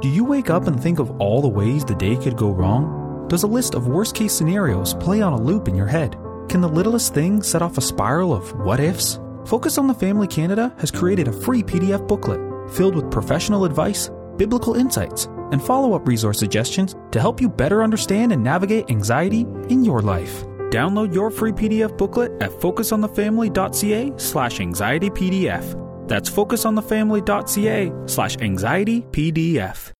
Do you wake up and think of all the ways the day could go wrong? Does a list of worst case scenarios play on a loop in your head? Can the littlest thing set off a spiral of what ifs? Focus on the Family Canada has created a free PDF booklet filled with professional advice, biblical insights, and follow up resource suggestions to help you better understand and navigate anxiety in your life. Download your free PDF booklet at focusonthefamily.ca slash anxietypdf. That's focusonthefamily.ca slash anxietypdf.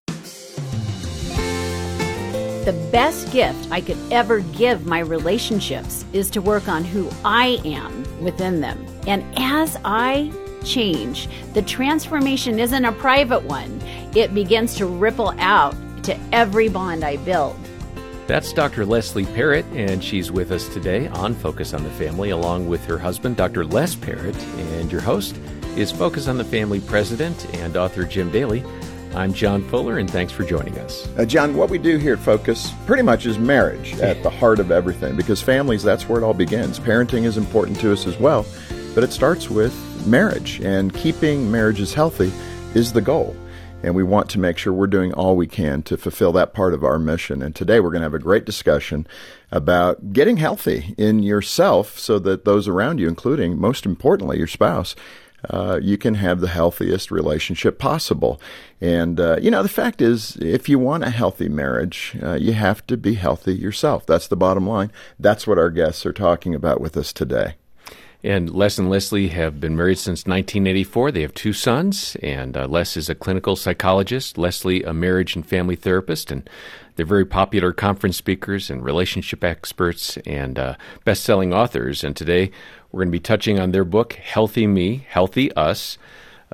The best gift I could ever give my relationships is to work on who I am within them. And as I change, the transformation isn't a private one, it begins to ripple out to every bond I build. That's Dr. Leslie Parrott, and she's with us today on Focus on the Family, along with her husband, Dr. Les Parrott. And your host is Focus on the Family president and author Jim Daly. I'm John Fuller, and thanks for joining us. Uh, John, what we do here at Focus pretty much is marriage at the heart of everything because families, that's where it all begins. Parenting is important to us as well, but it starts with marriage, and keeping marriages healthy is the goal. And we want to make sure we're doing all we can to fulfill that part of our mission. And today we're going to have a great discussion about getting healthy in yourself so that those around you, including most importantly your spouse, uh, you can have the healthiest relationship possible. And, uh, you know, the fact is, if you want a healthy marriage, uh, you have to be healthy yourself. That's the bottom line. That's what our guests are talking about with us today. And Les and Leslie have been married since 1984. They have two sons, and uh, Les is a clinical psychologist, Leslie, a marriage and family therapist, and they're very popular conference speakers and relationship experts and uh, best selling authors. And today we're going to be touching on their book, Healthy Me, Healthy Us.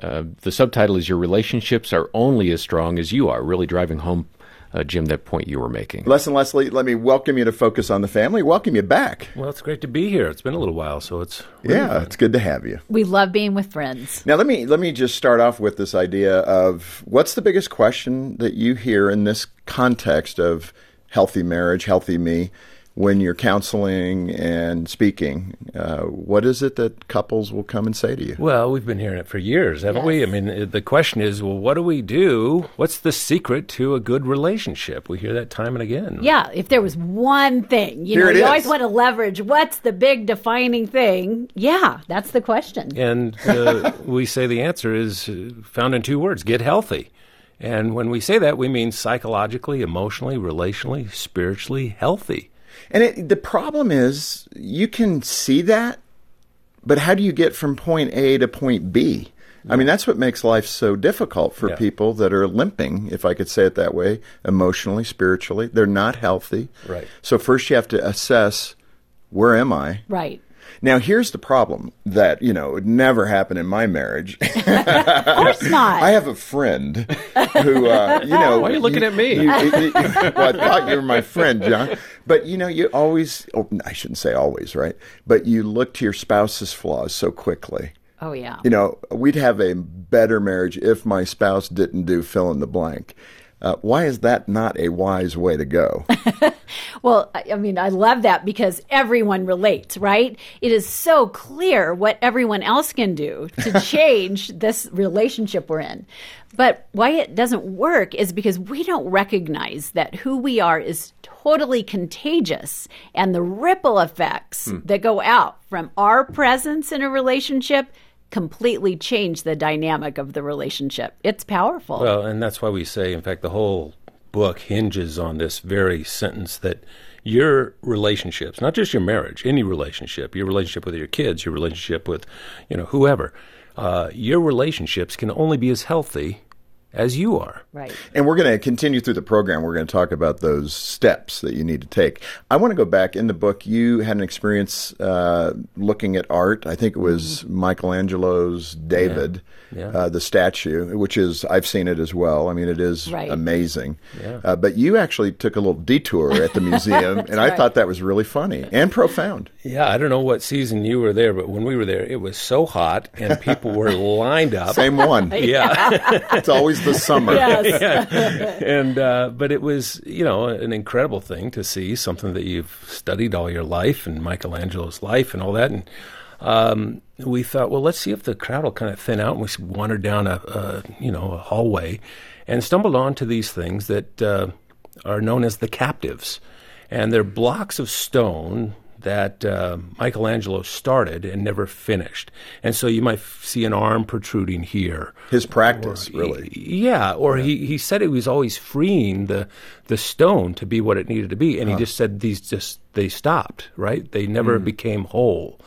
Uh, the subtitle is Your Relationships Are Only as Strong as You Are, really driving home uh, Jim, that point you were making. Les and Leslie, let me welcome you to Focus on the Family. Welcome you back. Well, it's great to be here. It's been a little while, so it's really yeah, fun. it's good to have you. We love being with friends. Now, let me let me just start off with this idea of what's the biggest question that you hear in this context of healthy marriage, healthy me when you're counseling and speaking, uh, what is it that couples will come and say to you? Well, we've been hearing it for years, haven't yes. we? I mean, the question is, well, what do we do? What's the secret to a good relationship? We hear that time and again. Yeah, if there was one thing, you Here know, you is. always want to leverage. What's the big defining thing? Yeah, that's the question. And uh, we say the answer is uh, found in two words: get healthy. And when we say that, we mean psychologically, emotionally, relationally, spiritually healthy. And it, the problem is, you can see that, but how do you get from point A to point B? I mean, that's what makes life so difficult for yeah. people that are limping, if I could say it that way, emotionally, spiritually. They're not healthy. Right. So first you have to assess where am I? Right. Now, here's the problem that, you know, would never happen in my marriage. of course not. I have a friend who, uh, you know. Why are you looking you, at me? You, you, well, I thought you were my friend, John. But, you know, you always, oh, I shouldn't say always, right? But you look to your spouse's flaws so quickly. Oh, yeah. You know, we'd have a better marriage if my spouse didn't do fill in the blank. Uh, why is that not a wise way to go? well, I mean, I love that because everyone relates, right? It is so clear what everyone else can do to change this relationship we're in. But why it doesn't work is because we don't recognize that who we are is totally contagious and the ripple effects hmm. that go out from our presence in a relationship completely change the dynamic of the relationship. It's powerful. Well, and that's why we say, in fact, the whole book hinges on this very sentence that your relationships, not just your marriage, any relationship, your relationship with your kids, your relationship with, you know, whoever, uh, your relationships can only be as healthy as you are. Right. And we're going to continue through the program. We're going to talk about those steps that you need to take. I want to go back in the book. You had an experience uh, looking at art. I think it was mm-hmm. Michelangelo's David, yeah. Yeah. Uh, the statue, which is, I've seen it as well. I mean, it is right. amazing. Yeah. Uh, but you actually took a little detour at the museum, and I thought that was really funny and profound. Yeah, I don't know what season you were there, but when we were there, it was so hot, and people were lined up. Same one. yeah. it's always the summer. Yes. And uh, but it was you know an incredible thing to see something that you've studied all your life and Michelangelo's life and all that and. Um, we thought, well, let's see if the crowd will kind of thin out. And we wandered down a, a, you know, a hallway, and stumbled onto these things that uh, are known as the captives. And they're blocks of stone that uh, Michelangelo started and never finished. And so you might f- see an arm protruding here. His practice, really. Yeah, or He, he said he was always freeing the the stone to be what it needed to be, and he just said these just they stopped, right? They never became whole.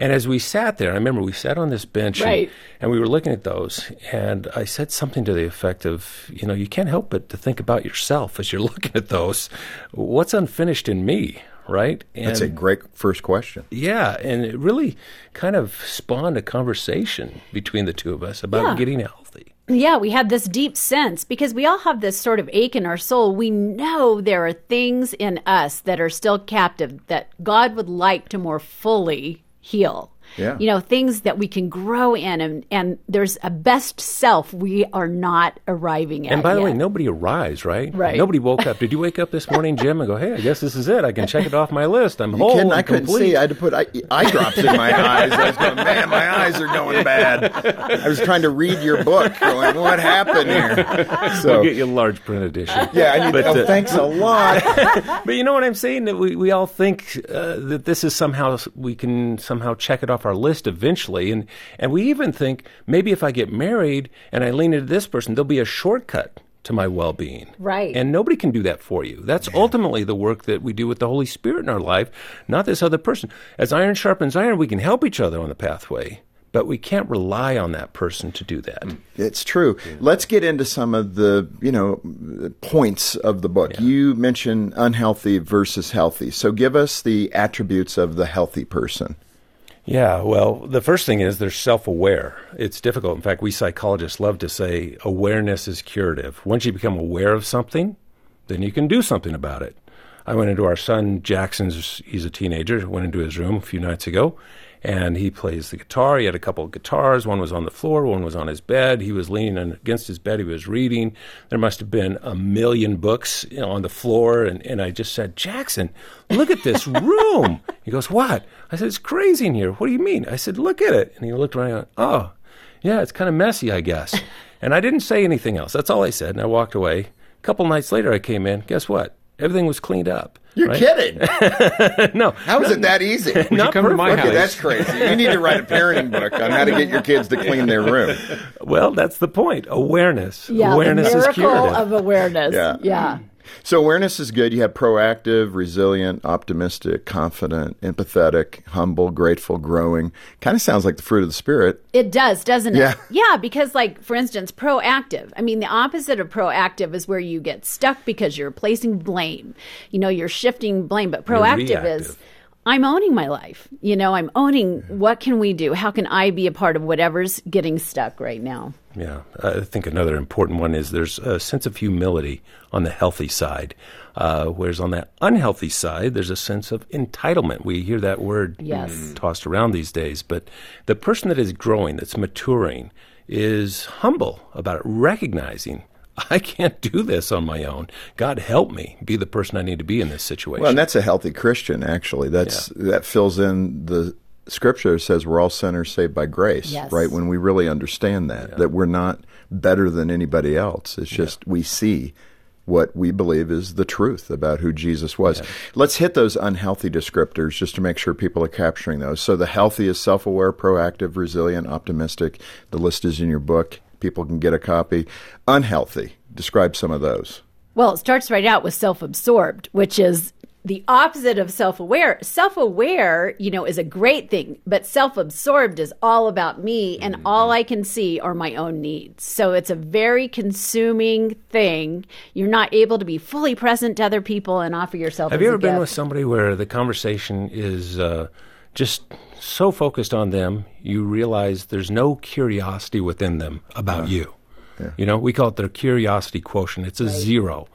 And as we sat there, I remember we sat on this bench and- Right. and, we were looking at those, and I said something to the effect of, you know, you can't help but to think about yourself as you're looking at those. What's unfinished in me, right? And That's a great first question. yeah, and it really kind of spawned a conversation between the two of us about Yeah. getting healthy. Yeah, we had this deep sense because we all have this sort of ache in our soul. We know there are things in us that are still captive that God would like to more fully heal. Yeah. You know, things that we can grow in and, and there's a best self we are not arriving at. And by the way, nobody arrives, right? Right. Nobody woke up. Did you wake up this morning, Jim, and go, "Hey, I guess this is it. I can check it off my list. I'm You whole kidding? and I couldn't complete." see. I had to put eye, eye drops in my eyes. I was going, man, my eyes are going bad. I was trying to read your book, going, what happened here? So, We'll get you a large print edition. yeah, I need. But, oh, uh, thanks a lot. But you know what I'm saying? That we, we all think uh, that this is somehow we can somehow check it off our list eventually, and and we even think maybe if I get married and I lean into this person, there'll be a shortcut to my well-being. Right. And nobody can do that for you. That's ultimately the work that we do with the Holy Spirit in our life, not this other person. As iron sharpens iron, we can help each other on the pathway, but we can't rely on that person to do that. Mm. It's true. Let's get into some of the, you know, points of the book. You mentioned unhealthy versus healthy. So give us the attributes of the healthy person. Yeah, well, the first thing is they're self aware. It's difficult. In fact, we psychologists love to say awareness is curative. Once you become aware of something, then you can do something about it. I went into our son Jackson's, he's a teenager, went into his room a few nights ago, and he plays the guitar. He had a couple of guitars. One was on the floor, one was on his bed. He was leaning against his bed. He was reading. There must have been a million books you know, on the floor. And, and I just said, Jackson, look at this room. he goes, What? I said, It's crazy in here. What do you mean? I said, Look at it. And he looked around and went, Oh, yeah, it's kind of messy, I guess. and I didn't say anything else. That's all I said. And I walked away. A couple nights later, I came in. Guess what? Everything was cleaned up. You're right? kidding. no. How is it that easy? Not come to my perfect. Okay, house? that's crazy. You need to write a parenting book on how to get your kids to clean their room. Well, that's the point. Awareness. yeah, Awareness the is miracle curative. of awareness. Yeah. yeah. So awareness is good. You have proactive, resilient, optimistic, confident, empathetic, humble, grateful, growing. Kind of sounds like the fruit of the spirit. It does, doesn't it? Yeah. Yeah, because like for instance, proactive. I mean, the opposite of proactive is where you get stuck because you're placing blame. You know, you're shifting blame, but proactive is reactive. I'm owning my life. You know, I'm owning what can we do? How can I be a part of whatever's getting stuck right now? Yeah, I think another important one is there's a sense of humility on the healthy side, uh, whereas on that unhealthy side, there's a sense of entitlement. We hear that word Yes. tossed around these days, but the person that is growing, that's maturing, is humble about it, recognizing. I can't do this on my own. God help me be the person I need to be in this situation. Well, and that's a healthy Christian, actually. That's that fills in the scripture says we're all sinners saved by grace, Yes. right? When we really understand that, that we're not better than anybody else. It's just we see what we believe is the truth about who Jesus was. Let's hit those unhealthy descriptors just to make sure people are capturing those. So the healthy is self aware, proactive, resilient, optimistic. The list is in your book. People can get a copy. Unhealthy, describe some of those. Well, it starts right out with self absorbed, which is the opposite of self aware. Self aware, you know, is a great thing, but self absorbed is all about me and all I can see are my own needs. So it's a very consuming thing. You're not able to be fully present to other people and offer yourself Have as you a ever been gift. with somebody where the conversation is uh, just so focused on them, you realize there's no curiosity within them about you? You know, we call it their curiosity quotient. It's a zero,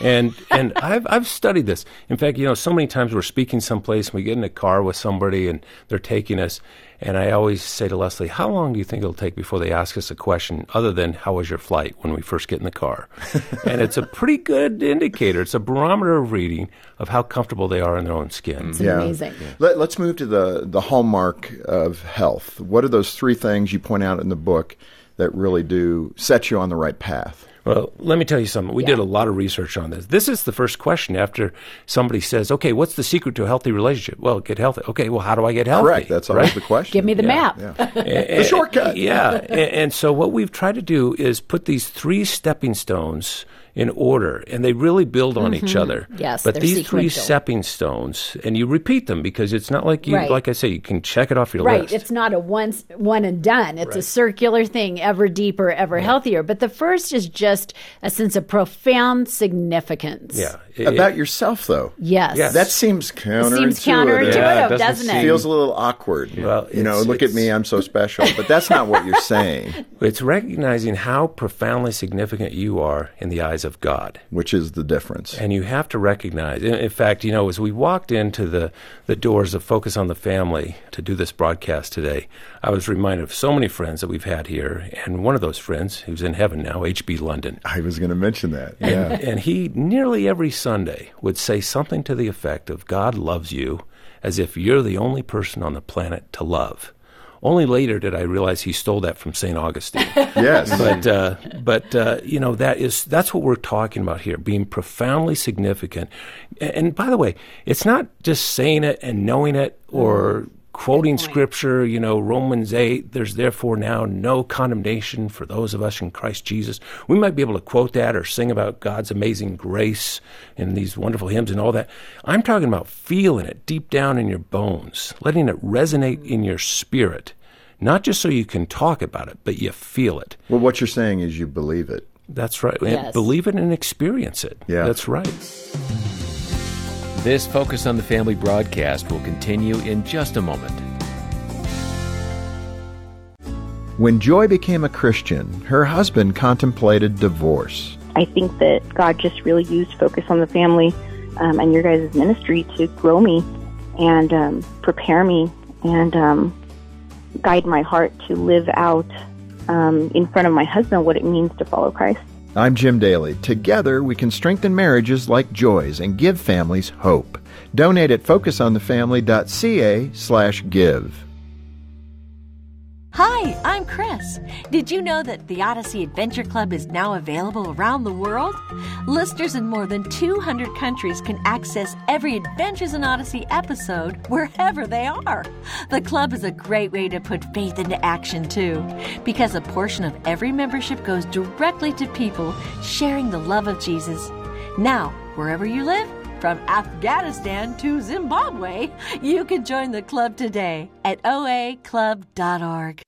and and I've I've studied this. In fact, you know, so many times we're speaking someplace, and we get in a car with somebody, and they're taking us, and I always say to Leslie, "How long do you think it'll take before they ask us a question other than how was your flight when we first get in the car?" and it's a pretty good indicator. It's a barometer of reading of how comfortable they are in their own skin. Mm-hmm. It's amazing. Let, us move to the, the hallmark of health. What are those three things you point out in the book that really do set you on the right path? Well, let me tell you something. We did a lot of research on this. This is the first question after somebody says, "Okay, what's the secret to a healthy relationship?" Well, get healthy. Okay, well, how do I get healthy? Correct. That's always the question. Give me the map. yeah the shortcut. Yeah. and, and so what we've tried to do is put these three stepping stones in order, and they really build on each other. Mm-hmm. Yes, but these three stepping stones, and you repeat them because it's not like you, Right. like I say, you can check it off your Right. list. Right, it's not a once one and done. It's a circular thing, ever deeper, ever healthier. But the first is just a sense of profound significance. yeah. It- About yourself, though. Yes. Yes. That seems counterintuitive. seems counterintuitive, Yeah, it doesn't doesn't, seem- it? Feels a little awkward. Well, you know, look at me, I'm so special. But that's not what you're saying, It's recognizing how profoundly significant you are in the eyes of God. which is the difference. And you have to recognize, in, in fact, you know, as we walked into the, the doors of Focus on the Family to do this broadcast today, I was reminded of so many friends that we've had here. And one of those friends, who's in heaven now, H.B. London. I was going to mention that. And, Yeah. and he nearly every Sunday would say something to the effect of God loves you as if you're the only person on the planet to love. Only later did I realize he stole that from St. Augustine. yes. but uh, but uh, you know that is that's what we're talking about here, being profoundly significant. And, and by the way, it's not just saying it and knowing it or quoting scripture. You know, Romans eight. There's therefore now no condemnation for those of us in Christ Jesus. We might be able to quote that or sing about God's amazing grace in these wonderful hymns and all that. I'm talking about feeling it deep down in your bones, letting it resonate in your spirit. Not just so you can talk about it, but you feel it. well, what you're saying is you believe it. That's right. Yes. Believe it and experience it. Yeah. That's right. This Focus on the Family broadcast will continue in just a moment. When Joy became a Christian, her husband contemplated divorce. I think that God just really used Focus on the Family um, and your guys' ministry to grow me and um, prepare me and um, guide my heart to live out um, in front of my husband what it means to follow Christ. I'm Jim Daly. Together, we can strengthen marriages like Joy's and give families hope. Donate at focusonthefamily.ca slash give. Hi, I'm Chris. Did you know that the Odyssey Adventure Club is now available around the world? Listeners in more than 200 countries can access every Adventures in Odyssey episode wherever they are. The club is a great way to put faith into action, too, because a portion of every membership goes directly to people sharing the love of Jesus. Now, wherever you live, from Afghanistan to Zimbabwe, you can join the club today at oaclub.org.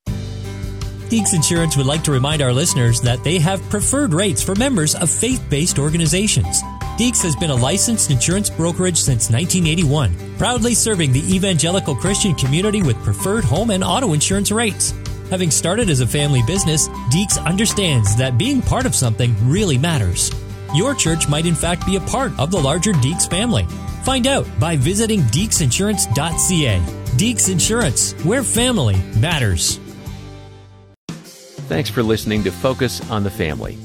Deeks Insurance would like to remind our listeners that they have preferred rates for members of faith based organizations. Deeks has been a licensed insurance brokerage since 1981, proudly serving the evangelical Christian community with preferred home and auto insurance rates. Having started as a family business, Deeks understands that being part of something really matters. Your church might in fact be a part of the larger Deeks family. Find out by visiting deeksinsurance.ca. Deeks Insurance, where family matters. Thanks for listening to Focus on the Family.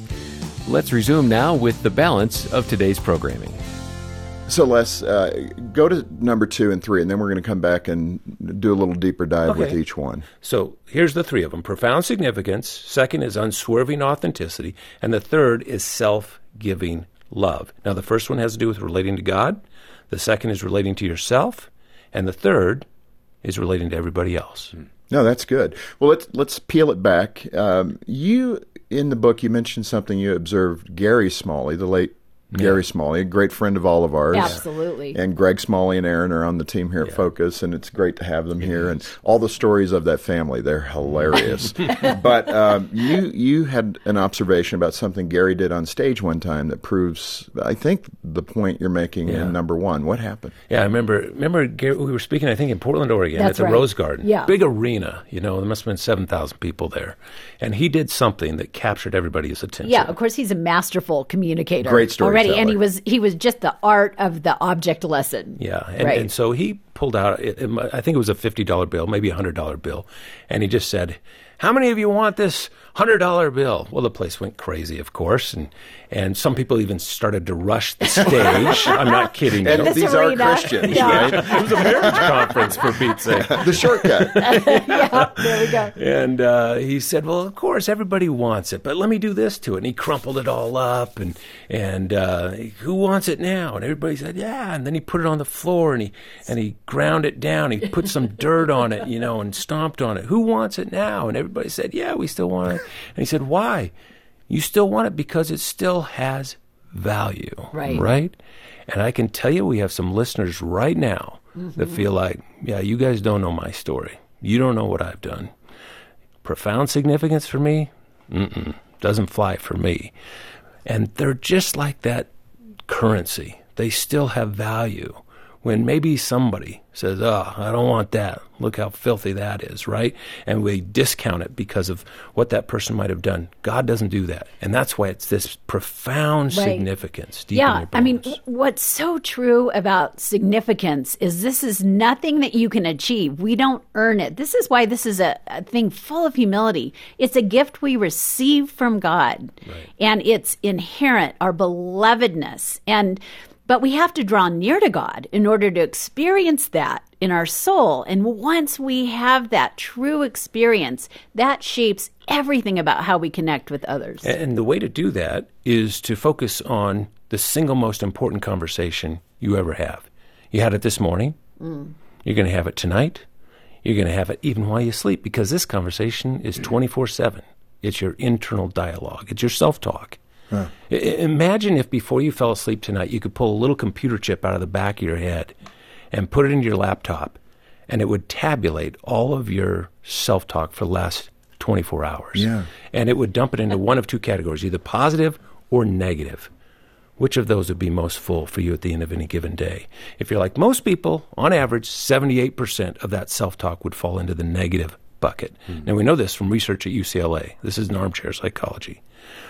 Let's resume now with the balance of today's programming. So, Les, uh, go to number two and three, and then we're going to come back and do a little deeper dive with each one. So here's the three of them profound significance, second is unswerving authenticity, and the third is self giving love. Now, the first one has to do with relating to God, the second is relating to yourself, and the third is relating to everybody else. No, that's good. Well, let's let's peel it back. Um, you in the book you mentioned something you observed Gary Smalley, the late Gary Smalley, a great friend of all of ours. Absolutely. And Greg Smalley and Erin are on the team here at Focus, and it's great to have them here. And all the stories of that family, they're hilarious. but um, you you had an observation about something Gary did on stage one time that proves, I think, the point you're making Yeah. in number one. What happened? Yeah, I remember. Remember, Gary, we were speaking. I think in Portland, Oregon, That's at the right. Rose Garden. Yeah. big arena. You know, there must have been seven thousand people there, and he did something that captured everybody's attention. Yeah, of course he's a masterful communicator. Great already, and he was he was just the art of the object lesson. Yeah, and, right. and so he pulled out. It, it- I think it was a fifty dollar bill, maybe a hundred dollar bill, and he just said, "How many of you want this hundred dollar bill. Well, the place went crazy, of course, and and some people even started to rush the stage. I'm not kidding. And you. these arena. are Christians, Yeah. right? it was a marriage conference for Pete's sake. The shortcut. yeah, there we go. And uh, he said, "Well, of course, everybody wants it, but let me do this to it." And he crumpled it all up, and and uh, who wants it now? And everybody said, "Yeah." And then he put it on the floor, and he and he ground it down. He put some dirt on it, you know, and stomped on it. Who wants it now? And everybody said, "Yeah, we still want it." And he said, "Why? You still want it because it still has value, Right. Right." And I can tell you, we have some listeners right now that mm-hmm. feel like, "Yeah, you guys don't know my story. You don't know what I've done." profound significance for me Mm-mm, doesn't fly for me and they're just like that currency they still have value when maybe somebody says oh i don't want that look how filthy that is right and we discount it because of what that person might have done god doesn't do that and that's why it's this profound Right. significance Yeah, I mean, what's so true about significance is this is nothing that you can achieve. We don't earn it. This is why this is a, a thing full of humility. It's a gift we receive from God, and it's inherent, our belovedness. And but we have to draw near to God in order to experience that in our soul. And once we have that true experience, that shapes everything about how we connect with others. And the way to do that is to focus on the single most important conversation you ever have. You had it this morning. Mm. You're going to have it tonight. You're going to have it even while you sleep because this conversation is 24 7. It's your internal dialogue, it's your self talk. Imagine if before you fell asleep tonight, you could pull a little computer chip out of the back of your head and put it into your laptop, and it would tabulate all of your self talk for the last 24 hours. Yeah. And it would dump it into one of two categories, either positive or negative. Which of those would be most full for you at the end of any given day? If you're like most people, on average, 78% of that self talk would fall into the negative bucket. Now, we know this from research at UCLA. This is an armchair psychology.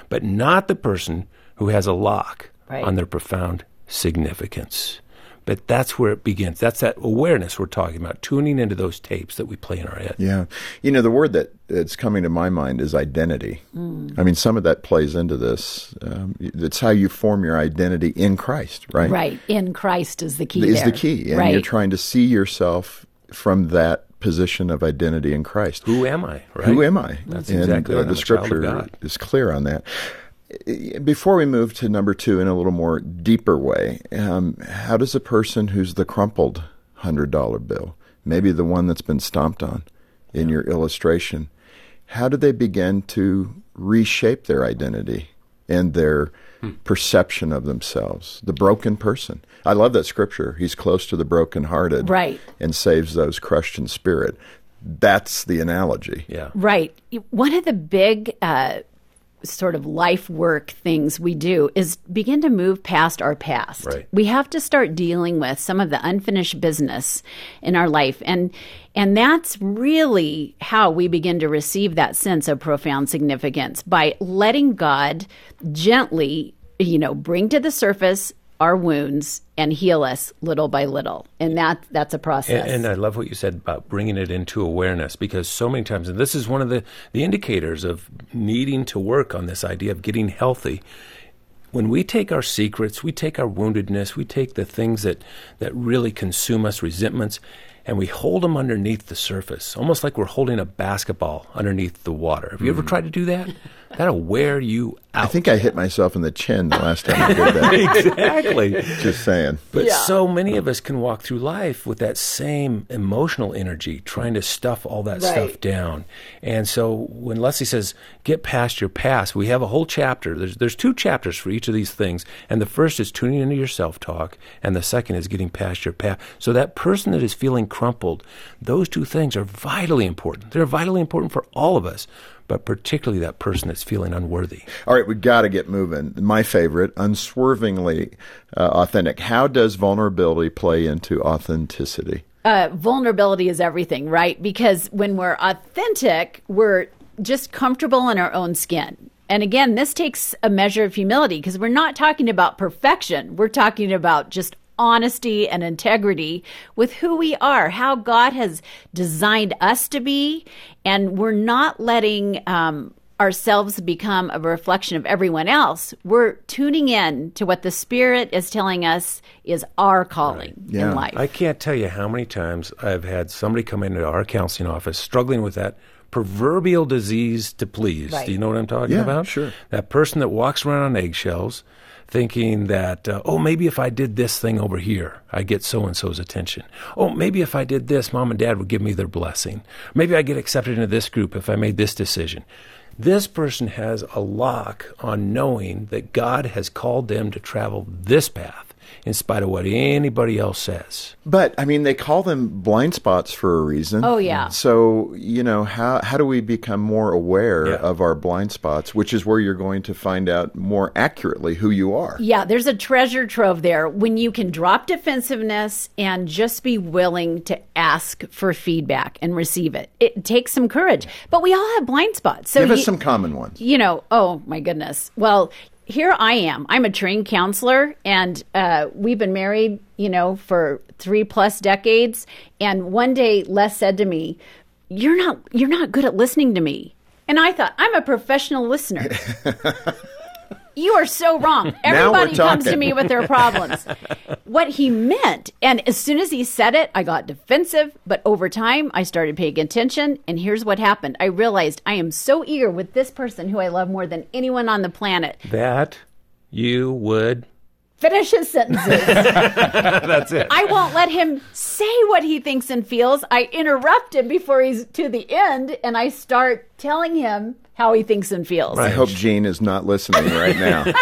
But not the person who has a lock Right. on their profound significance. But that's where it begins. That's that awareness we're talking about, tuning into those tapes that we play in our head. Yeah. You know, the word that that's coming to my mind is identity. I mean, some of that plays into this. Um, it's how you form your identity in Christ, right? Right. In Christ is the key. Is there. the key. And right. you're trying to see yourself from that position of identity in Christ. Who am I? Right? Who am I? That's and, exactly uh, the I'm a child of scripture is clear on that. Before we move to number two in a little more deeper way, um, how does a person who's the crumpled hundred dollar bill, maybe the one that's been stomped on in your illustration, how do they begin to reshape their identity and their Hmm. perception of themselves? The broken person. I love that scripture. He's close to the brokenhearted, Right. and saves those crushed in spirit. That's the analogy. Yeah. Right. One of the big uh, sort of life work things we do is begin to move past our past. Right. We have to start dealing with some of the unfinished business in our life and and that's really how we begin to receive that sense of profound significance by letting God gently, you know, bring to the surface our wounds and heal us little by little. And that that's a process. And, and I love what you said about bringing it into awareness because so many times, and this is one of the, the indicators of needing to work on this idea of getting healthy. When we take our secrets, we take our woundedness, we take the things that, that really consume us, resentments, and we hold them underneath the surface, almost like we're holding a basketball underneath the water. Have you ever mm. tried to do that? That'll wear you out. I think I hit myself in the chin the last time I did that. exactly. Just saying. But so many of us can walk through life with that same emotional energy, trying to stuff all that stuff down. And so when Leslie says, get past your past, we have a whole chapter. There's, there's two chapters for each of these things. And the first is tuning into your self talk, and the second is getting past your past. So that person that is feeling crumpled, those two things are vitally important. They're vitally important for all of us. But particularly that person that's feeling unworthy. All right, we've got to get moving. My favorite, unswervingly uh, authentic. How does vulnerability play into authenticity? uh, vulnerability is everything, right? Because when we're authentic, we're just comfortable in our own skin. And again, this takes a measure of humility because we're not talking about perfection. We're talking about just honesty and integrity with who we are, how God has designed us to be. And we're not letting um, ourselves become a reflection of everyone else, we're tuning in to what the Spirit is telling us is our calling Yeah. in life. I can't tell you how many times I've had somebody come into our counseling office struggling with that proverbial disease to please. Right. Do you know what I'm talking Yeah, about? sure. That person that walks around on eggshells thinking that, uh, oh, maybe if I did this thing over here, I get so and so's attention. Oh, maybe if I did this, mom and dad would give me their blessing. Maybe I get accepted into this group if I made this decision. This person has a lock on knowing that God has called them to travel this path in spite of what anybody else says. But I mean, they call them blind spots for a reason. Oh, yeah. Mm. So you know how how do we become more aware Yeah. of our blind spots, which is where you're going to find out more accurately who you are. Yeah, there's a treasure trove there when you can drop defensiveness and just be willing to ask for feedback and receive it. It takes some courage, but we all have blind spots. So Give us you- some common ones. you know, oh my goodness. Well, here I am. I'm a trained counselor, and uh, we've been married, you know, for three plus decades. And one day, Les said to me, "You're not, you're not good at listening to me." And I thought, I'm a professional listener. You are so wrong. Everybody comes to me with their problems. what he meant, and as soon as he said it, I got defensive. But over time, I started paying attention, and here's what happened. I realized I am so eager with this person who I love more than anyone on the planet. That you would. Finish his sentences. That's it. I won't let him say what he thinks and feels. I interrupt him before he's to the end, and I start telling him how he thinks and feels. I hope Jean is not listening right now.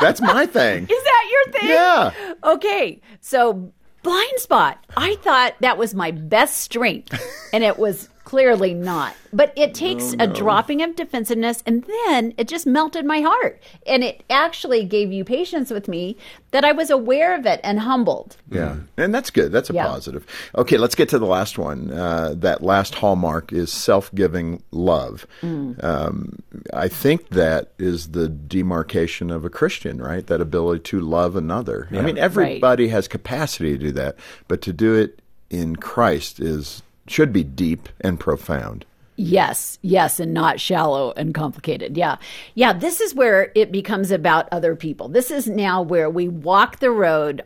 That's my thing. Is that your thing? Yeah. Okay. So, blind spot. I thought that was my best strength, and it was clearly not. But it takes a dropping of defensiveness, and then it just melted my heart. And it actually gave you patience with me that I was aware of it and humbled. Yeah, and that's good. That's a Yeah. positive. Okay, let's get to the last one. Uh, that last hallmark is self-giving love. Mm. Um, I think that is the demarcation of a Christian, right? That ability to love another. I mean, everybody has capacity to do that, but to do it in Christ is should be deep and profound. Yes, yes, and not shallow and complicated. Yeah. Yeah, this is where it becomes about other people. This is now where we walk the road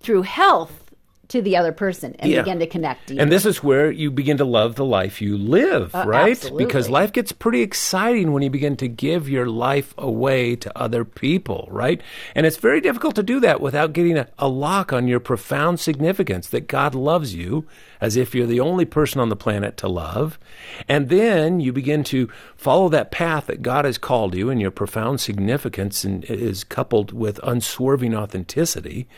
through health to the other person and Yeah. begin to connect. deeper. And this is where you begin to love the life you live, uh, right? absolutely. Because life gets pretty exciting when you begin to give your life away to other people, right? And it's very difficult to do that without getting a, a lock on your profound significance that God loves you as if you're the only person on the planet to love. And then you begin to follow that path that God has called you, and your profound significance and is coupled with unswerving authenticity.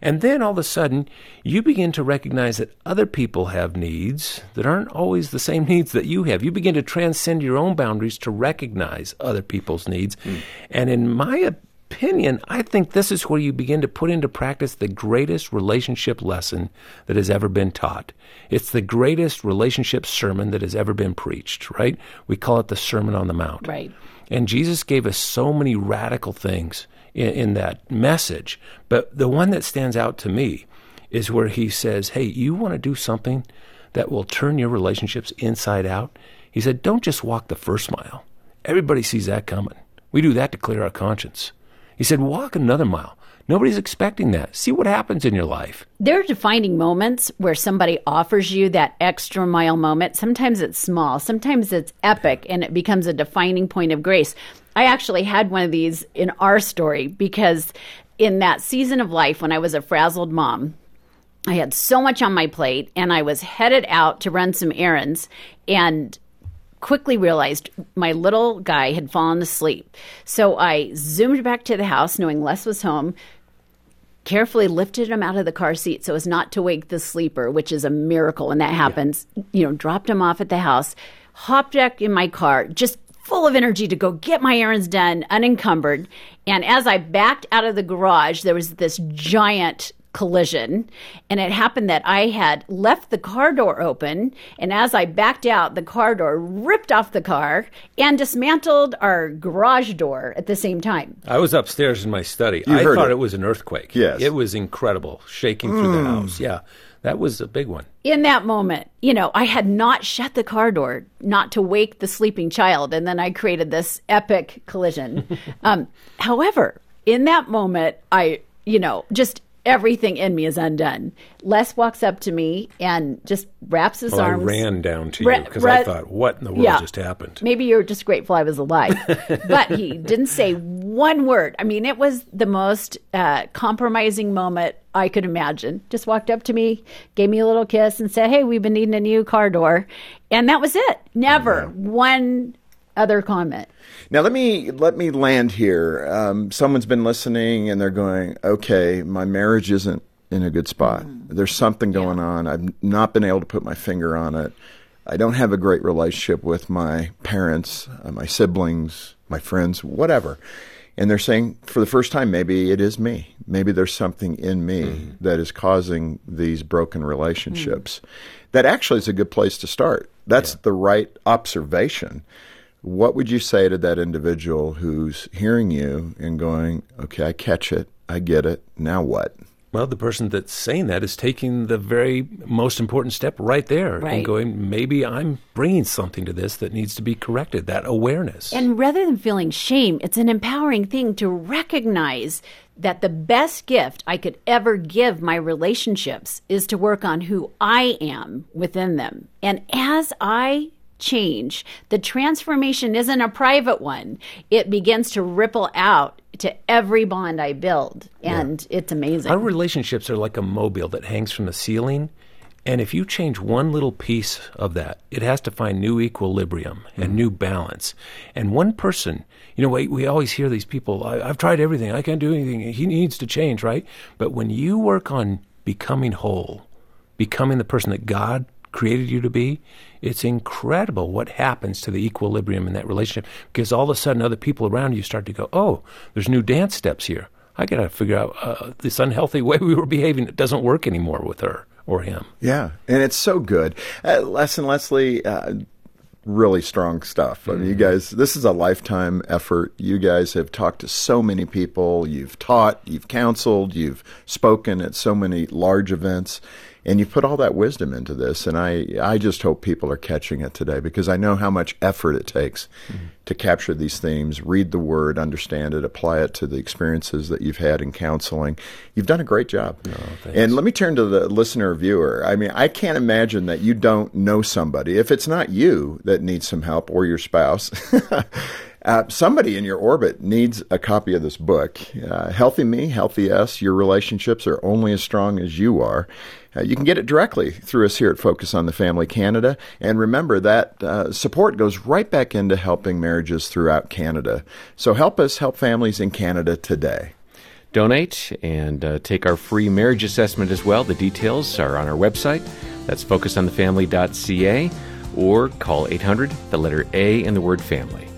And then all of a sudden, you begin to recognize that other people have needs that aren't always the same needs that you have. You begin to transcend your own boundaries to recognize other people's needs. Hmm. And in my opinion, I think this is where you begin to put into practice the greatest relationship lesson that has ever been taught. It's the greatest relationship sermon that has ever been preached, right? We call it the Sermon on the Mount. Right. And Jesus gave us so many radical things in, in that message. But the one that stands out to me is where he says, Hey, you want to do something that will turn your relationships inside out? He said, Don't just walk the first mile. Everybody sees that coming. We do that to clear our conscience. He said, Walk another mile. Nobody's expecting that. See what happens in your life. there are defining moments where somebody offers you that extra mile moment. Sometimes it's small, sometimes it's epic, and it becomes a defining point of grace. I actually had one of these in our story because in that season of life when I was a frazzled mom, I had so much on my plate and I was headed out to run some errands and quickly realized my little guy had fallen asleep. So I zoomed back to the house knowing Les was home, carefully lifted him out of the car seat so as not to wake the sleeper, which is a miracle when that happens. You know, dropped him off at the house, hopped back in my car, just full of energy to go get my errands done, unencumbered. And as I backed out of the garage, there was this giant collision. And it happened that I had left the car door open. And as I backed out, the car door ripped off the car and dismantled our garage door at the same time. I was upstairs in my study. You I thought it. it. was an earthquake. Yes. It was incredible, shaking through the house. Yeah. That was a big one. in that moment, you know, I had not shut the car door, not to wake the sleeping child, and then I created this epic collision. um, however, in that moment, I, you know, just everything in me is undone. Les walks up to me and just wraps his Well, I ran down to Ra- you because ra- I thought, what in the world Yeah. just happened? Maybe you're just grateful I was alive. but he didn't say one word. I mean, it was the most uh, compromising moment I could imagine. Just walked up to me, gave me a little kiss, and said, Hey, we've been needing a new car door. And that was it. Never one other comment. Now let me let me land here. Um, someone's been listening and they're going, "Okay, my marriage isn't in a good spot. There's something going on. I've not been able to put my finger on it. I don't have a great relationship with my parents, uh, my siblings, my friends, whatever." And they're saying, for the first time, maybe it is me. Maybe there's something in me that is causing these broken relationships. That actually is a good place to start. That's the right observation. What would you say to that individual who's hearing you and going, okay, I catch it, I get it, now what? Well, the person that's saying that is taking the very most important step right there Right. and going, maybe I'm bringing something to this that needs to be corrected, that awareness. And rather than feeling shame, it's an empowering thing to recognize that the best gift I could ever give my relationships is to work on who I am within them. And as I change, the transformation isn't a private one. It begins to ripple out to every bond I build. And it's amazing. Our relationships are like a mobile that hangs from the ceiling. And if you change one little piece of that, it has to find new equilibrium and mm-hmm. new balance. And one person, you know, we, we always hear these people, I, I've tried everything, I can't do anything, he needs to change, right? But when you work on becoming whole, becoming the person that God created you to be, it's incredible what happens to the equilibrium in that relationship because all of a sudden other people around you start to go, oh, there's new dance steps here. I got to figure out uh, this unhealthy way we were behaving. It doesn't work anymore with her or him. Yeah, and it's so good. Uh, Les and Leslie, uh, really strong stuff. I mean, you guys, this is a lifetime effort. You guys have talked to so many people. You've taught, you've counseled, you've spoken at so many large events, and you put all that wisdom into this. And I, I just hope people are catching it today because I know how much effort it takes mm-hmm. to capture these themes, read the word, understand it, apply it to the experiences that you've had in counseling. You've done a great job. Oh, and let me turn to the listener viewer. I mean, I can't imagine that you don't know somebody. If it's not you that needs some help or your spouse, uh, somebody in your orbit needs a copy of this book. Uh, healthy Me, Healthy Us. Your relationships are only as strong as you are. Uh, you can get it directly through us here at Focus on the Family Canada. And remember that uh, support goes right back into helping marriages throughout Canada. So help us help families in Canada today. Donate and uh, take our free marriage assessment as well. The details are on our website. That's focusonthefamily.ca or call 800, the letter A, and the word family.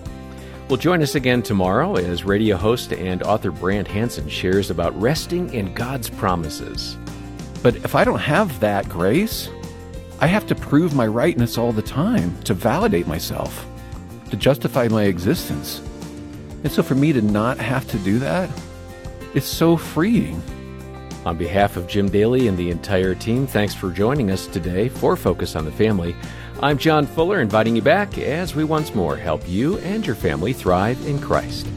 Well, join us again tomorrow as radio host and author Brant Hansen shares about resting in God's promises. But if I don't have that grace, I have to prove my rightness all the time to validate myself, to justify my existence. And so for me to not have to do that, it's so freeing. On behalf of Jim Daly and the entire team, thanks for joining us today for Focus on the Family. I'm John Fuller, inviting you back as we once more help you and your family thrive in Christ.